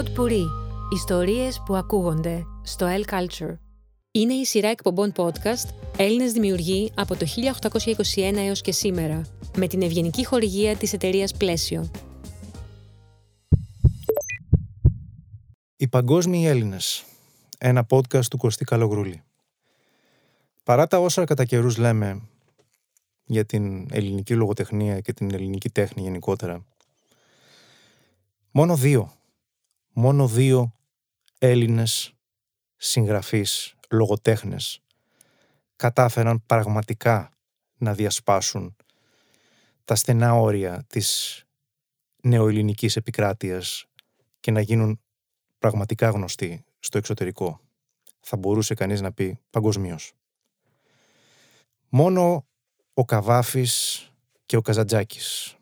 Pod Puri. Ιστορίες που ακούγονται στο El Culture. Είναι η σειρά εκπομπών podcast Έλληνες δημιουργοί από το 1821 έως και σήμερα, με την ευγενική χορηγία της εταιρείας Πλαίσιο. Οι Παγκόσμιοι Έλληνες. Ένα podcast του Κωστή Καλογρούλη. Παρά τα όσα κατά καιρούς λέμε για την ελληνική λογοτεχνία και την ελληνική τέχνη γενικότερα, μόνο δύο, μόνο δύο Έλληνες συγγραφείς, λογοτέχνες κατάφεραν πραγματικά να διασπάσουν τα στενά όρια της νεοελληνικής επικράτειας και να γίνουν πραγματικά γνωστοί στο εξωτερικό. Θα μπορούσε κανείς να πει παγκοσμίως. Μόνο ο Καβάφης και ο Καζαντζάκης,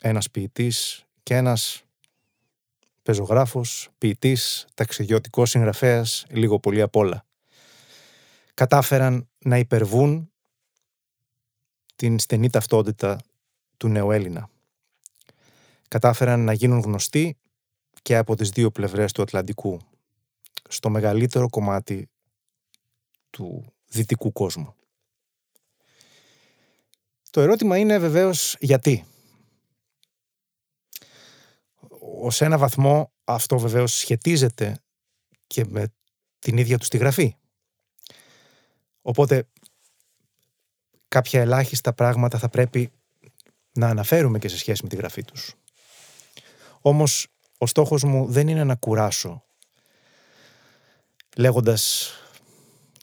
ένας ποιητής και ένας πεζογράφος, ποιητής, ταξιδιωτικός συγγραφέας, λίγο πολύ απ' όλα. Κατάφεραν να υπερβούν την στενή ταυτότητα του νεοέλληνα. Κατάφεραν να γίνουν γνωστοί και από τις δύο πλευρές του Ατλαντικού, στο μεγαλύτερο κομμάτι του δυτικού κόσμου. Το ερώτημα είναι βεβαίως γιατί. Ως ένα βαθμό αυτό βεβαίως σχετίζεται και με την ίδια τους τη γραφή. Οπότε κάποια ελάχιστα πράγματα θα πρέπει να αναφέρουμε και σε σχέση με τη γραφή τους. Όμως ο στόχος μου δεν είναι να κουράσω λέγοντας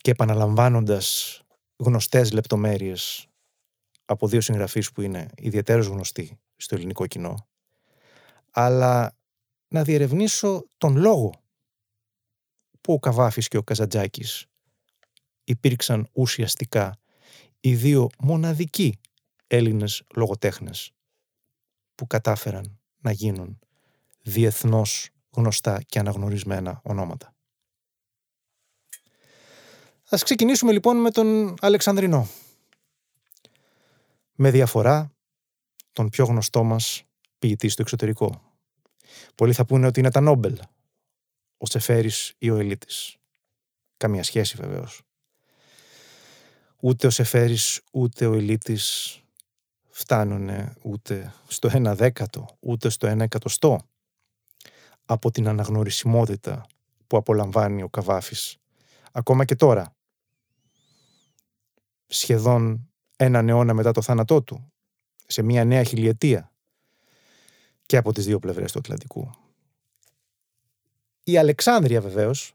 και επαναλαμβάνοντας γνωστές λεπτομέρειες από δύο συγγραφείς που είναι ιδιαίτερως γνωστοί στο ελληνικό κοινό, αλλά να διερευνήσω τον λόγο που ο Καβάφης και ο Καζαντζάκης υπήρξαν ουσιαστικά οι δύο μοναδικοί Έλληνες λογοτέχνες που κατάφεραν να γίνουν διεθνώς γνωστά και αναγνωρισμένα ονόματα. Ας ξεκινήσουμε λοιπόν με τον Αλεξανδρινό. Με διαφορά τον πιο γνωστό μας ποιητή στο εξωτερικό. Πολλοί θα πούνε ότι είναι τα Νόμπελ, ο Σεφέρης ή ο Ελίτης. Καμία σχέση βεβαίως. Ούτε ο Σεφέρης ούτε ο Ελίτης φτάνουν ούτε στο ένα δέκατο, ούτε στο ένα εκατοστό από την αναγνωρισιμότητα που απολαμβάνει ο Καβάφης. Ακόμα και τώρα, σχεδόν έναν αιώνα μετά το θάνατό του, σε μια νέα χιλιετία και από τις δύο πλευρές του Ατλαντικού. Η Αλεξάνδρεια βεβαίως,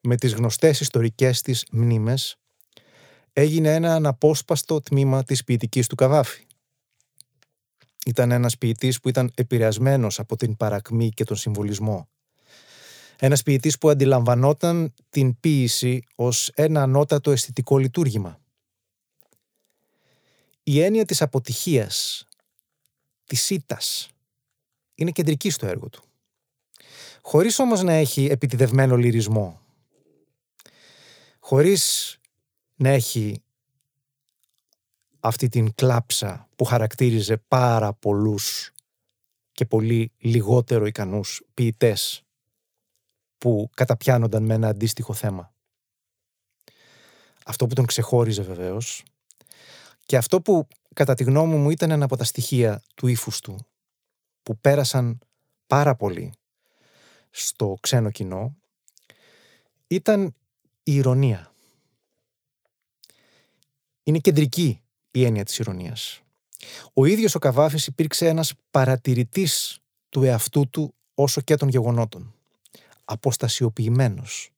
με τις γνωστές ιστορικές της μνήμες, έγινε ένα αναπόσπαστο τμήμα της ποιητικής του Καβάφη. Ήταν ένας ποιητής που ήταν επηρεασμένος από την παρακμή και τον συμβολισμό. Ένας ποιητής που αντιλαμβανόταν την ποίηση ως ένα ανώτατο αισθητικό λειτουργήμα. Η έννοια της αποτυχίας, της ήττας, είναι κεντρική στο έργο του. Χωρίς όμως να έχει επιτιδευμένο λυρισμό. Χωρίς να έχει αυτή την κλάψα που χαρακτήριζε πάρα πολλούς και πολύ λιγότερο ικανούς ποιητές που καταπιάνονταν με ένα αντίστοιχο θέμα. Αυτό που τον ξεχώριζε βεβαίως και αυτό που κατά τη γνώμη μου ήταν ένα από τα στοιχεία του ύφους του που πέρασαν πάρα πολύ στο ξένο κοινό ήταν η ηρωνία. Είναι κεντρική η έννοια της ηρωνίας. Ο ίδιος ο Καβάφης υπήρξε ένας παρατηρητής του εαυτού του όσο και των γεγονότων. Αποστασιοποιημένος,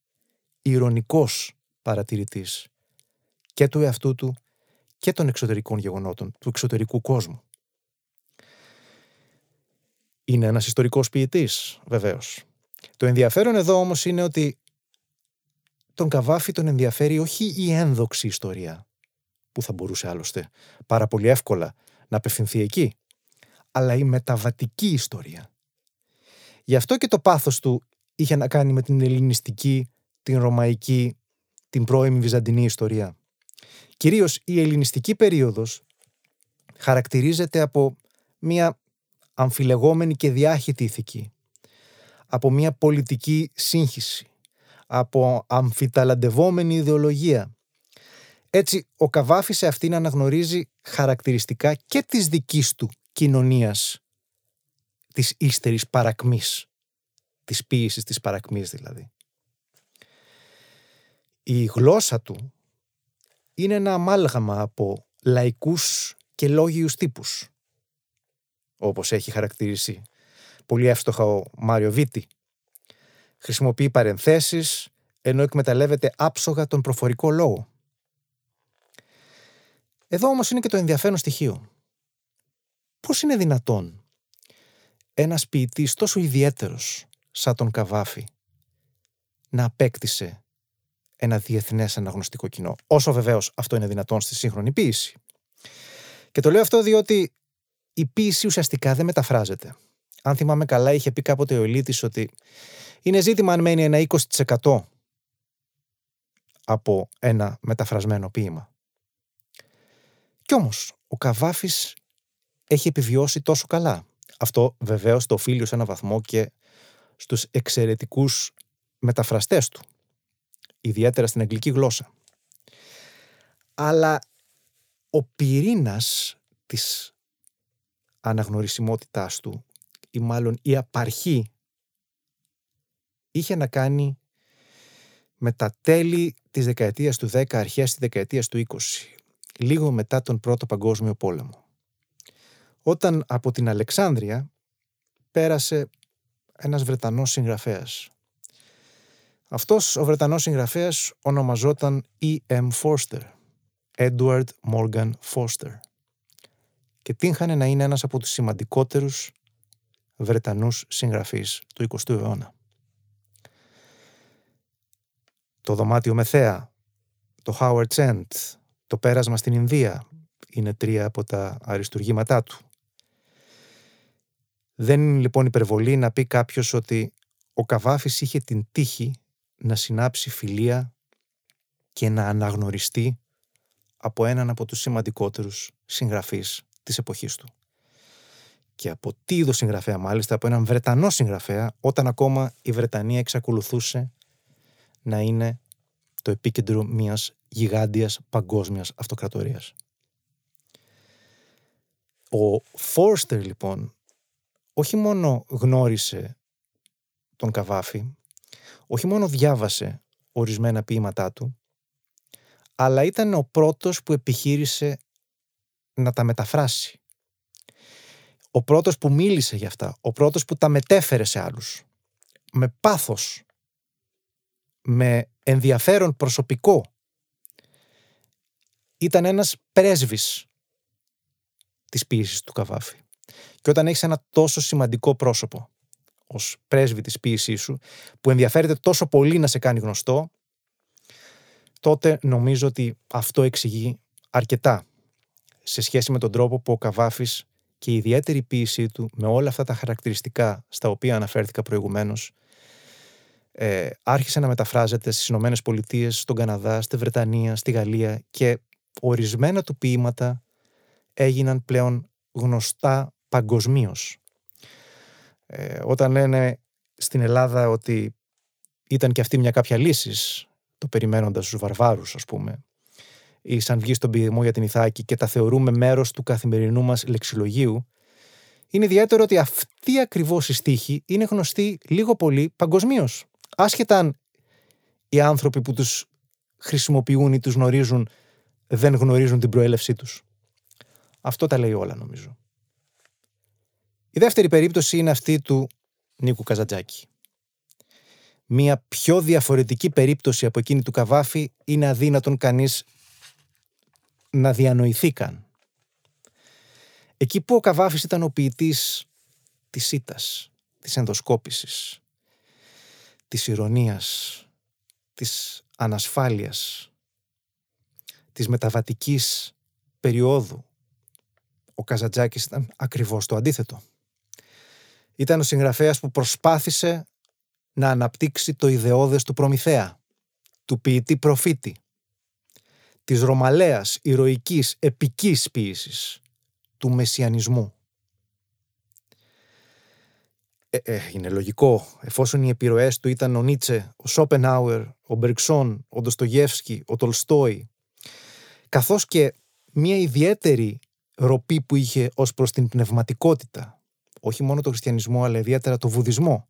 ηρωνικός παρατηρητής και του εαυτού του και των εξωτερικών γεγονότων, του εξωτερικού κόσμου. Είναι ένας ιστορικός ποιητής, βεβαίως. Το ενδιαφέρον εδώ όμως είναι ότι τον Καβάφη τον ενδιαφέρει όχι η ένδοξη ιστορία, που θα μπορούσε άλλωστε πάρα πολύ εύκολα να απευθυνθεί εκεί, αλλά η μεταβατική ιστορία. Γι' αυτό και το πάθος του είχε να κάνει με την ελληνιστική, την ρωμαϊκή, την πρώιμη βυζαντινή ιστορία. Κυρίως η ελληνιστική περίοδος χαρακτηρίζεται από μια αμφιλεγόμενη και διάχυτη ηθική. από μια πολιτική σύγχυση, από αμφιταλαντευόμενη ιδεολογία. Έτσι, ο Καβάφης σε αυτήν αναγνωρίζει χαρακτηριστικά και της δικής του κοινωνίας, της ύστερης παρακμής, της ποίησης της παρακμής δηλαδή. Η γλώσσα του είναι ένα αμάλγαμα από λαϊκούς και λόγιους τύπους, όπως έχει χαρακτηρίσει πολύ εύστοχα ο Μάριο Βίτη. Χρησιμοποιεί παρενθέσεις, ενώ εκμεταλλεύεται άψογα τον προφορικό λόγο. Εδώ όμως είναι και το ενδιαφέρον στοιχείο. Πώς είναι δυνατόν ένας ποιητής τόσο ιδιαίτερος σαν τον Καβάφη να απέκτησε ένα διεθνές αναγνωστικό κοινό; Όσο βεβαίως αυτό είναι δυνατόν στη σύγχρονη ποίηση. Και το λέω αυτό διότι η ποίηση ουσιαστικά δεν μεταφράζεται. Αν θυμάμαι καλά, είχε πει κάποτε ο Ελίτης ότι είναι ζήτημα αν μένει ένα 20% από ένα μεταφρασμένο ποίημα. Κι όμως, ο Καβάφης έχει επιβιώσει τόσο καλά. Αυτό βεβαίως το οφείλει σε ένα βαθμό και στους εξαιρετικούς μεταφραστές του, ιδιαίτερα στην αγγλική γλώσσα. Αλλά ο πυρήνας της αναγνωρισιμότητάς του ή μάλλον η απαρχή είχε να κάνει με τα τέλη της δεκαετίας του 10, αρχές της δεκαετίας του 20, λίγο μετά τον Πρώτο Παγκόσμιο Πόλεμο. Όταν από την Αλεξάνδρεια πέρασε ένας Βρετανός συγγραφέας. Αυτός ο Βρετανός συγγραφέας ονομαζόταν E.M. Forster, Edward Morgan Foster και τύχανε να είναι ένας από τους σημαντικότερους Βρετανούς συγγραφείς του 20ου αιώνα. Το δωμάτιο με θέα, το Howard End, το πέρασμα στην Ινδία είναι τρία από τα αριστουργήματά του. Δεν είναι λοιπόν υπερβολή να πει κάποιος ότι ο Καβάφης είχε την τύχη να συνάψει φιλία και να αναγνωριστεί από έναν από τους σημαντικότερους συγγραφείς της εποχής του και από τι είδος συγγραφέα μάλιστα, από έναν Βρετανό συγγραφέα, όταν ακόμα η Βρετανία εξακολουθούσε να είναι το επίκεντρο μιας γιγάντιας παγκόσμιας αυτοκρατορίας. Ο Φόρστερ λοιπόν όχι μόνο γνώρισε τον Καβάφη, όχι μόνο διάβασε ορισμένα ποίηματά του, αλλά ήταν ο πρώτος που επιχείρησε να τα μεταφράσει ο πρώτος που μίλησε για αυτά, ο πρώτος που τα μετέφερε σε άλλους. Με πάθος, με ενδιαφέρον προσωπικό. Ήταν ένας πρέσβης της ποίησης του Καβάφη. Και όταν έχεις ένα τόσο σημαντικό πρόσωπο ως πρέσβη της ποίησής σου, που ενδιαφέρεται τόσο πολύ να σε κάνει γνωστό, τότε νομίζω ότι αυτό εξηγεί αρκετά σε σχέση με τον τρόπο που ο Καβάφης και η ιδιαίτερη ποίησή του με όλα αυτά τα χαρακτηριστικά στα οποία αναφέρθηκα προηγουμένως ε, άρχισε να μεταφράζεται στις Ηνωμένες Πολιτείες, στον Καναδά, στη Βρετανία, στη Γαλλία και ορισμένα του ποίηματα έγιναν πλέον γνωστά παγκοσμίως. Ε, όταν λένε στην Ελλάδα ότι ήταν και αυτή μια κάποια λύσης, το περιμένοντας τους βαρβάρους ας πούμε, ή σαν βγει στον πειθμό για την Ιθάκη και τα θεωρούμε μέρος του καθημερινού μας λεξιλογίου, είναι ιδιαίτερο ότι αυτή ακριβώς η στίχη είναι γνωστή λίγο πολύ παγκοσμίως. Άσχετα αν οι άνθρωποι που τους χρησιμοποιούν ή τους γνωρίζουν δεν γνωρίζουν την προέλευσή τους. Αυτό τα λέει όλα νομίζω. Η δεύτερη περίπτωση είναι αυτή του Νίκου Καζατζάκη. Μία πιο διαφορετική περίπτωση από εκείνη του Καβάφη είναι αδύνατον κανείς να διανοηθήκαν. Εκεί που ο Καβάφης ήταν ο ποιητής της ήτας, της ενδοσκόπησης, της ηρωνίας, της ανασφάλειας, της μεταβατικής περίοδου, ο Καζατζάκης ήταν ακριβώς το αντίθετο. Ήταν ο συγγραφέας που προσπάθησε να αναπτύξει το ιδεώδες του Προμηθέα, του ποιητή προφήτη, της ρωμαλαίας, ηρωικής, επικής ποίησης, του μεσιανισμού. ε, ε, είναι λογικό, εφόσον οι επιρροές του ήταν ο Νίτσε, ο Σόπενάουερ, ο Μπερξόν, ο Ντοστογεύσκι, ο Τολστόι, καθώς και μια ιδιαίτερη ροπή που είχε ως προς την πνευματικότητα, όχι μόνο το χριστιανισμό, αλλά ιδιαίτερα το βουδισμό,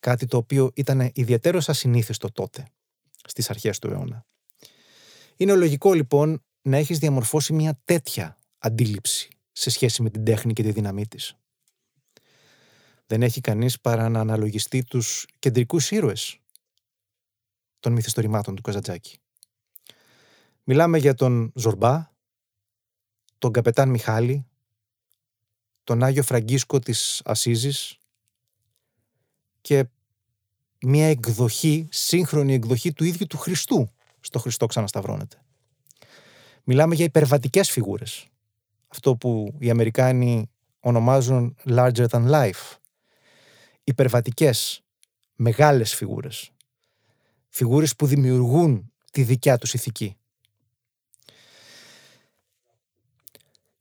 κάτι το οποίο ήταν ιδιαίτερο ασυνήθιστο τότε, στις αρχές του αιώνα. Είναι λογικό λοιπόν να έχεις διαμορφώσει μια τέτοια αντίληψη σε σχέση με την τέχνη και τη δύναμή της δεν έχει κανείς παρά να αναλογιστεί τους κεντρικούς ήρωες των μυθιστορημάτων του Καζατζάκη. Μιλάμε για τον Ζορμπά, τον καπετάν Μιχάλη, τον Άγιο Φραγκίσκο της Ασίζης και μια εκδοχή, σύγχρονη εκδοχή του ίδιου του Χριστού στο Χριστό ξανασταυρώνεται. Μιλάμε για υπερβατικές φιγούρες. Αυτό που οι Αμερικάνοι ονομάζουν larger than life υπερβατικές, μεγάλες φιγούρες. Φιγούρες που δημιουργούν τη δικιά τους ηθική.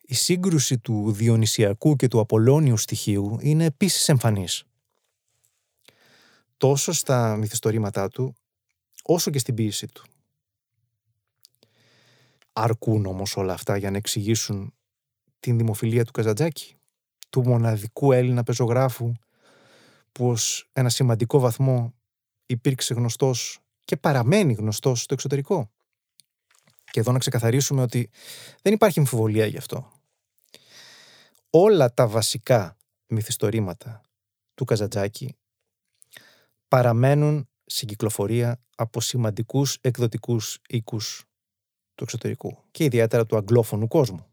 Η σύγκρουση του Διονυσιακού και του Απολώνιου στοιχείου είναι επίσης εμφανής. Τόσο στα μυθιστορήματά του, όσο και στην ποίηση του. Αρκούν όμως όλα αυτά για να εξηγήσουν την δημοφιλία του Καζαντζάκη, του μοναδικού Έλληνα πεζογράφου που ως ένα σημαντικό βαθμό υπήρξε γνωστός και παραμένει γνωστός στο εξωτερικό. Και εδώ να ξεκαθαρίσουμε ότι δεν υπάρχει αμφιβολία γι' αυτό. Όλα τα βασικά μυθιστορήματα του Καζαντζάκη παραμένουν στην κυκλοφορία από σημαντικούς εκδοτικούς οίκους του εξωτερικού και ιδιαίτερα του αγγλόφωνου κόσμου.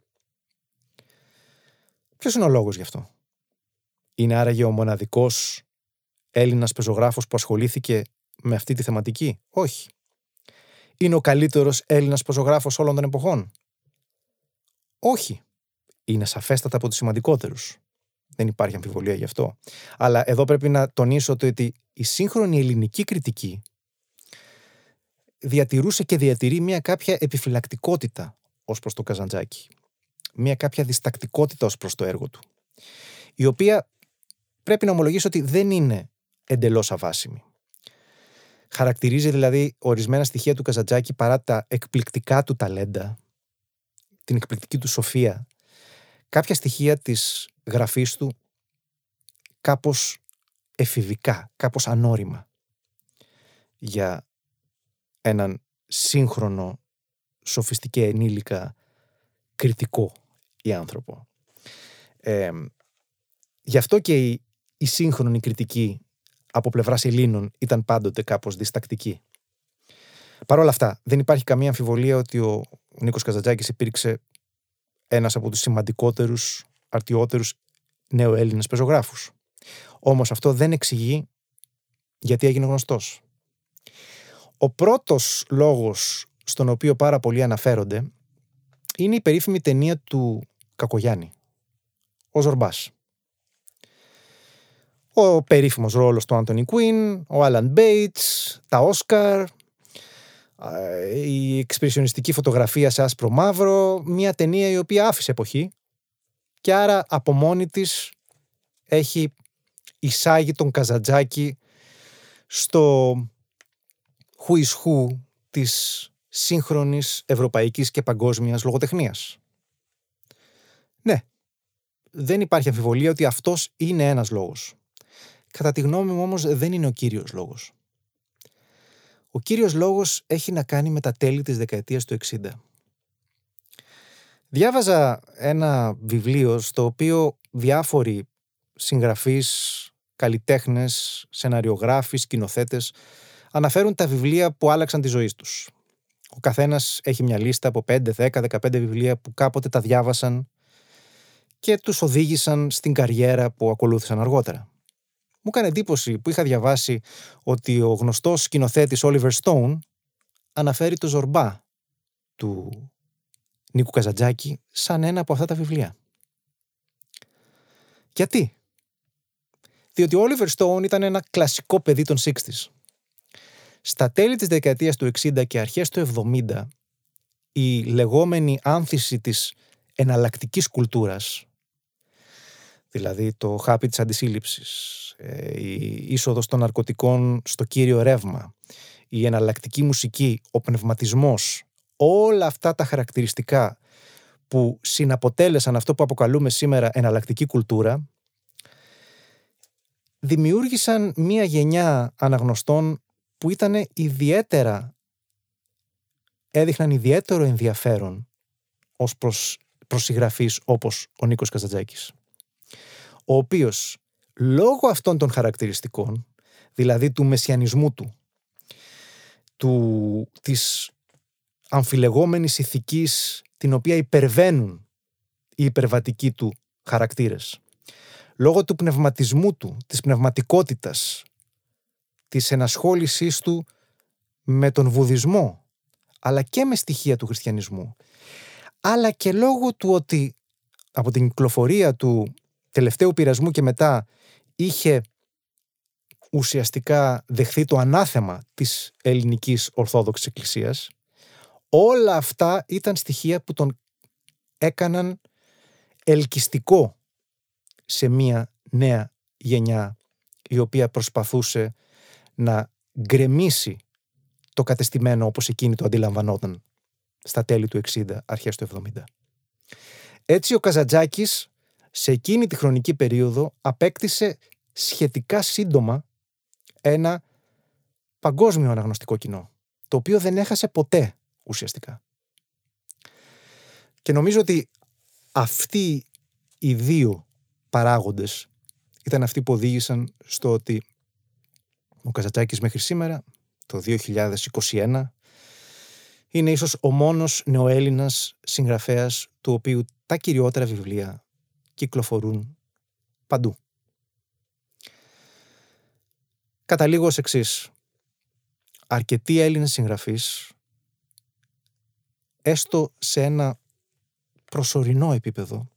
Ποιος είναι ο λόγος γι' αυτό; Είναι άραγε ο μοναδικός Έλληνας πεζογράφος που ασχολήθηκε με αυτή τη θεματική; Όχι. Είναι ο καλύτερος Έλληνας πεζογράφος όλων των εποχών; Όχι. Είναι σαφέστατα από τους σημαντικότερους. Δεν υπάρχει αμφιβολία γι' αυτό. Αλλά εδώ πρέπει να τονίσω ότι η σύγχρονη ελληνική κριτική διατηρούσε και διατηρεί μια κάποια επιφυλακτικότητα ως προς το Καζαντζάκη. Μια κάποια διστακτικότητα ως προς το έργο του. Η οποία πρέπει να ομολογήσω ότι δεν είναι εντελώς αβάσιμη. Χαρακτηρίζει δηλαδή ορισμένα στοιχεία του Καζατζάκη παρά τα εκπληκτικά του ταλέντα, την εκπληκτική του σοφία, κάποια στοιχεία της γραφής του κάπως εφηβικά, κάπως ανώριμα για έναν σύγχρονο σοφιστική ενήλικα κριτικό ή άνθρωπο. Ε, γι' αυτό και η, η σύγχρονη κριτική από πλευράς Ελλήνων ήταν πάντοτε κάπως διστακτική. Παρ' όλα αυτά, δεν υπάρχει καμία αμφιβολία ότι ο Νίκος Καζατζάκη υπήρξε ένας από τους σημαντικότερους, αρτιότερους νέο-Έλληνε πεζογράφους. Όμως αυτό δεν εξηγεί γιατί έγινε γνωστός. Ο πρώτος λόγος στον οποίο πάρα πολλοί αναφέρονται είναι η περίφημη ταινία του Κακογιάννη, ο Ζορμπάς. Ο περίφημος ρόλος του Άντωνι Κουίν, ο Άλαν Μπέιτς, τα Όσκαρ, η εξπρεσιονιστική φωτογραφία σε άσπρο μαύρο, μια ταινία η οποία άφησε εποχή και άρα από μόνη της έχει εισάγει τον Καζατζάκη στο who is who της σύγχρονης ευρωπαϊκής και παγκόσμιας λογοτεχνίας. Ναι, δεν υπάρχει αμφιβολία ότι αυτός είναι ένας λόγος. Κατά τη γνώμη μου όμως δεν είναι ο κύριος λόγος. Ο κύριος λόγος έχει να κάνει με τα τέλη της δεκαετίας του 60. Διάβαζα ένα βιβλίο στο οποίο διάφοροι συγγραφείς, καλλιτέχνες, σεναριογράφοι, σκηνοθέτες αναφέρουν τα βιβλία που άλλαξαν τη ζωή τους. Ο καθένας έχει μια λίστα από 5, 10, 15 βιβλία που κάποτε τα διάβασαν και τους οδήγησαν στην καριέρα που ακολούθησαν αργότερα. Μου έκανε εντύπωση που είχα διαβάσει ότι ο γνωστός σκηνοθέτης Oliver Stone αναφέρει το Ζορμπά του Νίκου Καζαντζάκη σαν ένα από αυτά τα βιβλία. Γιατί; Διότι ο Oliver Stone ήταν ένα κλασικό παιδί των 60s. Στα τέλη της δεκαετίας του 60 και αρχές του 70 η λεγόμενη άνθηση της εναλλακτικής κουλτούρας δηλαδή το χάπι της αντισύλληψης, ε, η είσοδος των ναρκωτικών στο κύριο ρεύμα, η εναλλακτική μουσική, ο πνευματισμός, όλα αυτά τα χαρακτηριστικά που συναποτέλεσαν αυτό που αποκαλούμε σήμερα εναλλακτική κουλτούρα, δημιούργησαν μία γενιά αναγνωστών που ήταν ιδιαίτερα, έδειχναν ιδιαίτερο ενδιαφέρον ως προς, προς συγγραφείς όπως ο Νίκος Καζατζάκης, ο οποίος λόγω αυτών των χαρακτηριστικών, δηλαδή του μεσιανισμού του, του της αμφιλεγόμενης ηθικής την οποία υπερβαίνουν οι υπερβατικοί του χαρακτήρες. Λόγω του πνευματισμού του, της πνευματικότητας, της ενασχόλησής του με τον βουδισμό, αλλά και με στοιχεία του χριστιανισμού, αλλά και λόγω του ότι από την κυκλοφορία του τελευταίου πειρασμού και μετά είχε ουσιαστικά δεχθεί το ανάθεμα της ελληνικής Ορθόδοξης Εκκλησίας, όλα αυτά ήταν στοιχεία που τον έκαναν ελκυστικό σε μία νέα γενιά η οποία προσπαθούσε να γκρεμίσει το κατεστημένο όπως εκείνη το αντιλαμβανόταν στα τέλη του 60, αρχές του 70. Έτσι ο Καζατζάκης σε εκείνη τη χρονική περίοδο απέκτησε σχετικά σύντομα ένα παγκόσμιο αναγνωστικό κοινό, το οποίο δεν έχασε ποτέ ουσιαστικά. Και νομίζω ότι αυτοί οι δύο παράγοντες ήταν αυτοί που οδήγησαν στο ότι ο Καζατσάκης μέχρι σήμερα, το 2021, είναι ίσως ο μόνος νεοέλληνας συγγραφέας του οποίου τα κυριότερα βιβλία κυκλοφορούν παντού. Καταλήγω ως εξής. Αρκετοί Έλληνες συγγραφείς, έστω σε ένα προσωρινό επίπεδο,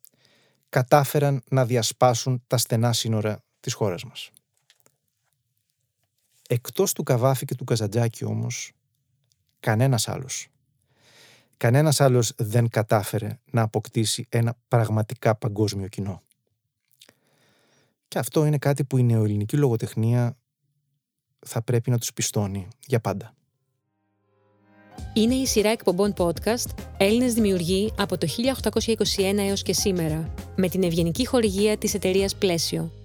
κατάφεραν να διασπάσουν τα στενά σύνορα της χώρας μας. Εκτός του Καβάφη και του Καζαντζάκη όμως, κανένας άλλος. Κανένας άλλος δεν κατάφερε να αποκτήσει ένα πραγματικά παγκόσμιο κοινό. Και αυτό είναι κάτι που η νεοελληνική λογοτεχνία θα πρέπει να τους πιστώνει για πάντα. Είναι η σειρά εκπομπών podcast «Έλληνες δημιουργοί από το 1821 έως και σήμερα» με την ευγενική χορηγία της εταιρείας Πλαίσιο.